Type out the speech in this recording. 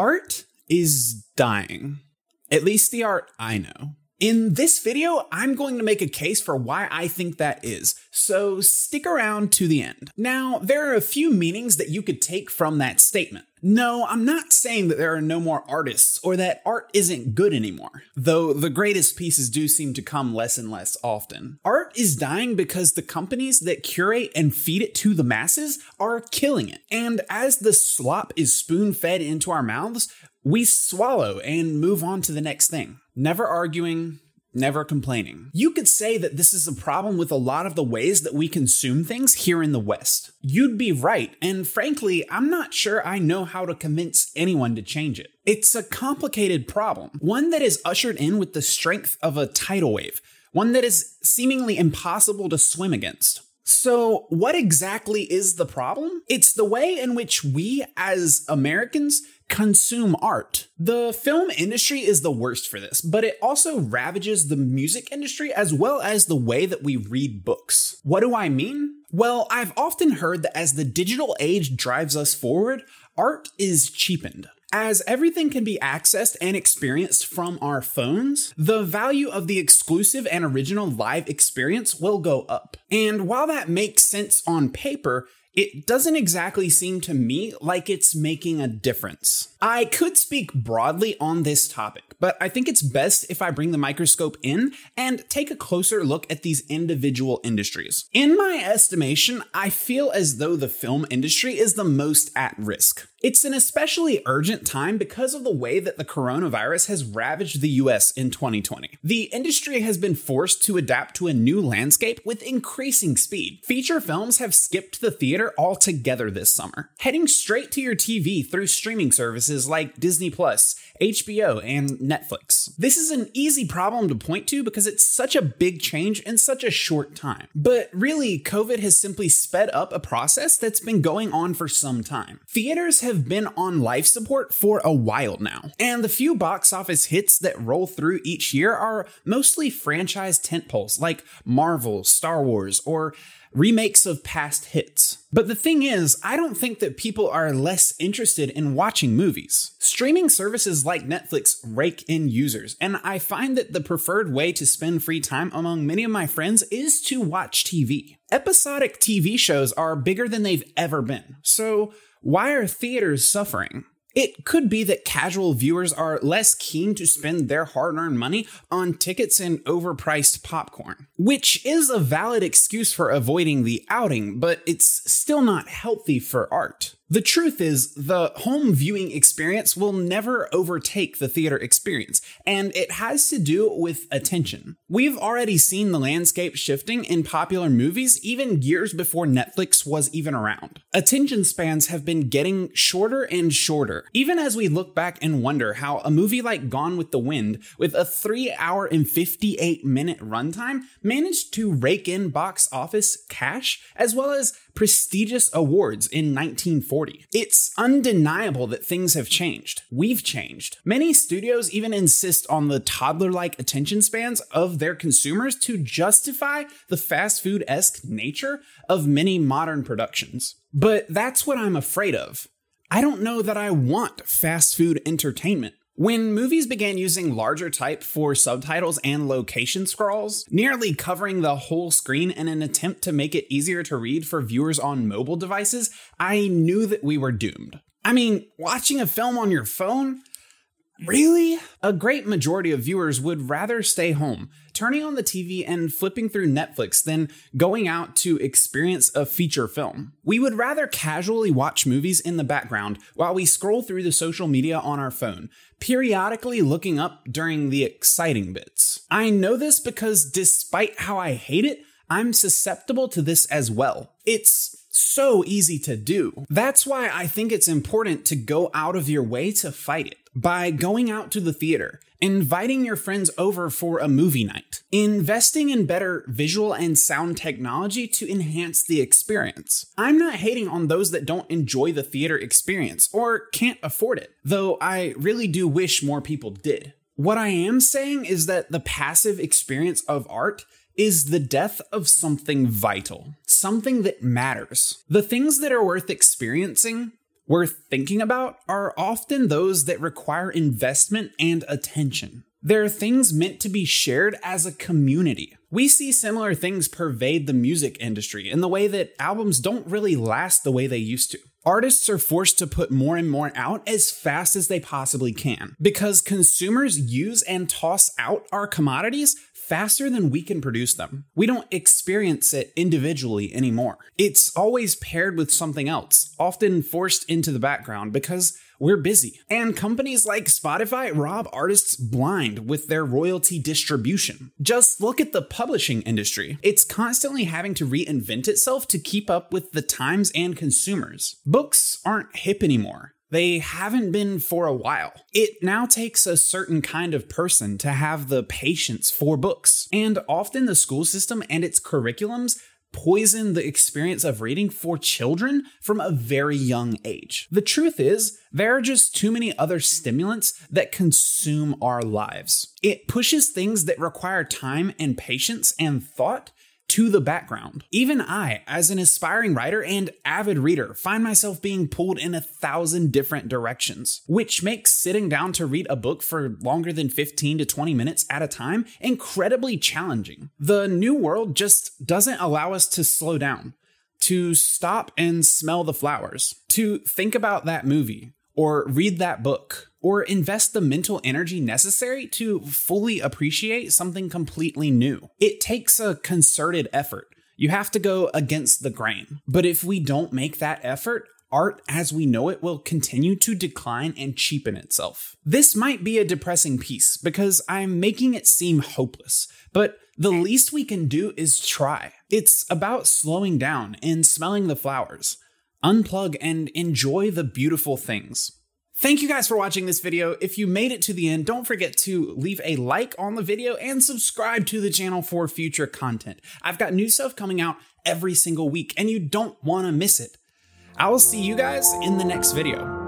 Art is dying. At least the art I know. In this video, I'm going to make a case for why I think that is, so stick around to the end. Now, there are a few meanings that you could take from that statement. No, I'm not saying that there are no more artists or that art isn't good anymore, though the greatest pieces do seem to come less and less often. Art is dying because the companies that curate and feed it to the masses are killing it. And as the slop is spoon fed into our mouths, we swallow and move on to the next thing, never arguing, never complaining. You could say that this is a problem with a lot of the ways that we consume things here in the West. You'd be right, and frankly, I'm not sure I know how to convince anyone to change it. It's a complicated problem, one that is ushered in with the strength of a tidal wave, one that is seemingly impossible to swim against. So, what exactly is the problem? It's the way in which we as Americans consume art. The film industry is the worst for this, but it also ravages the music industry as well as the way that we read books. What do I mean? Well, I've often heard that as the digital age drives us forward, art is cheapened. As everything can be accessed and experienced from our phones, the value of the exclusive and original live experience will go up. And while that makes sense on paper, it doesn't exactly seem to me like it's making a difference. I could speak broadly on this topic, but I think it's best if I bring the microscope in and take a closer look at these individual industries. In my estimation, I feel as though the film industry is the most at risk. It's an especially urgent time because of the way that the coronavirus has ravaged the US in 2020. The industry has been forced to adapt to a new landscape with increasing speed. Feature films have skipped the theater altogether this summer, heading straight to your TV through streaming services like Disney Plus, HBO, and Netflix. This is an easy problem to point to because it's such a big change in such a short time. But really, COVID has simply sped up a process that's been going on for some time. Theaters have have been on life support for a while now, and the few box office hits that roll through each year are mostly franchise tentpoles like Marvel, Star Wars, or remakes of past hits. But the thing is, I don't think that people are less interested in watching movies. Streaming services like Netflix rake in users, and I find that the preferred way to spend free time among many of my friends is to watch TV. Episodic TV shows are bigger than they've ever been, so why are theaters suffering? It could be that casual viewers are less keen to spend their hard earned money on tickets and overpriced popcorn, which is a valid excuse for avoiding the outing, but it's still not healthy for art. The truth is, the home viewing experience will never overtake the theater experience, and it has to do with attention. We've already seen the landscape shifting in popular movies even years before Netflix was even around. Attention spans have been getting shorter and shorter, even as we look back and wonder how a movie like Gone with the Wind, with a 3 hour and 58 minute runtime, managed to rake in box office cash as well as prestigious awards in 1940. It's undeniable that things have changed. We've changed. Many studios even insist on the toddler like attention spans of their consumers to justify the fast food esque nature of many modern productions. But that's what I'm afraid of. I don't know that I want fast food entertainment. When movies began using larger type for subtitles and location scrolls, nearly covering the whole screen in an attempt to make it easier to read for viewers on mobile devices, I knew that we were doomed. I mean, watching a film on your phone? Really? A great majority of viewers would rather stay home, turning on the TV and flipping through Netflix than going out to experience a feature film. We would rather casually watch movies in the background while we scroll through the social media on our phone, periodically looking up during the exciting bits. I know this because despite how I hate it, I'm susceptible to this as well. It's so easy to do. That's why I think it's important to go out of your way to fight it by going out to the theater, inviting your friends over for a movie night, investing in better visual and sound technology to enhance the experience. I'm not hating on those that don't enjoy the theater experience or can't afford it, though I really do wish more people did. What I am saying is that the passive experience of art is the death of something vital, something that matters. The things that are worth experiencing worth thinking about are often those that require investment and attention. They're things meant to be shared as a community. We see similar things pervade the music industry in the way that albums don't really last the way they used to. Artists are forced to put more and more out as fast as they possibly can because consumers use and toss out our commodities faster than we can produce them. We don't experience it individually anymore. It's always paired with something else, often forced into the background because we're busy. And companies like Spotify rob artists blind with their royalty distribution. Just look at the publishing industry. It's constantly having to reinvent itself to keep up with the times and consumers. Books aren't hip anymore. They haven't been for a while. It now takes a certain kind of person to have the patience for books. And often the school system and its curriculums poison the experience of reading for children from a very young age. The truth is, there are just too many other stimulants that consume our lives. It pushes things that require time and patience and thought to the background. Even I, as an aspiring writer and avid reader, find myself being pulled in a thousand different directions, which makes sitting down to read a book for longer than 15 to 20 minutes at a time incredibly challenging. The new world just doesn't allow us to slow down, to stop and smell the flowers, to think about that movie or read that book or invest the mental energy necessary to fully appreciate something completely new. It takes a concerted effort. You have to go against the grain. But if we don't make that effort, art as we know it will continue to decline and cheapen itself. This might be a depressing piece because I'm making it seem hopeless, but the least we can do is try. It's about slowing down and smelling the flowers. Unplug and enjoy the beautiful things. Thank you guys for watching this video. If you made it to the end, don't forget to leave a like on the video and subscribe to the channel for future content. I've got new stuff coming out every single week and you don't want to miss it. I will see you guys in the next video.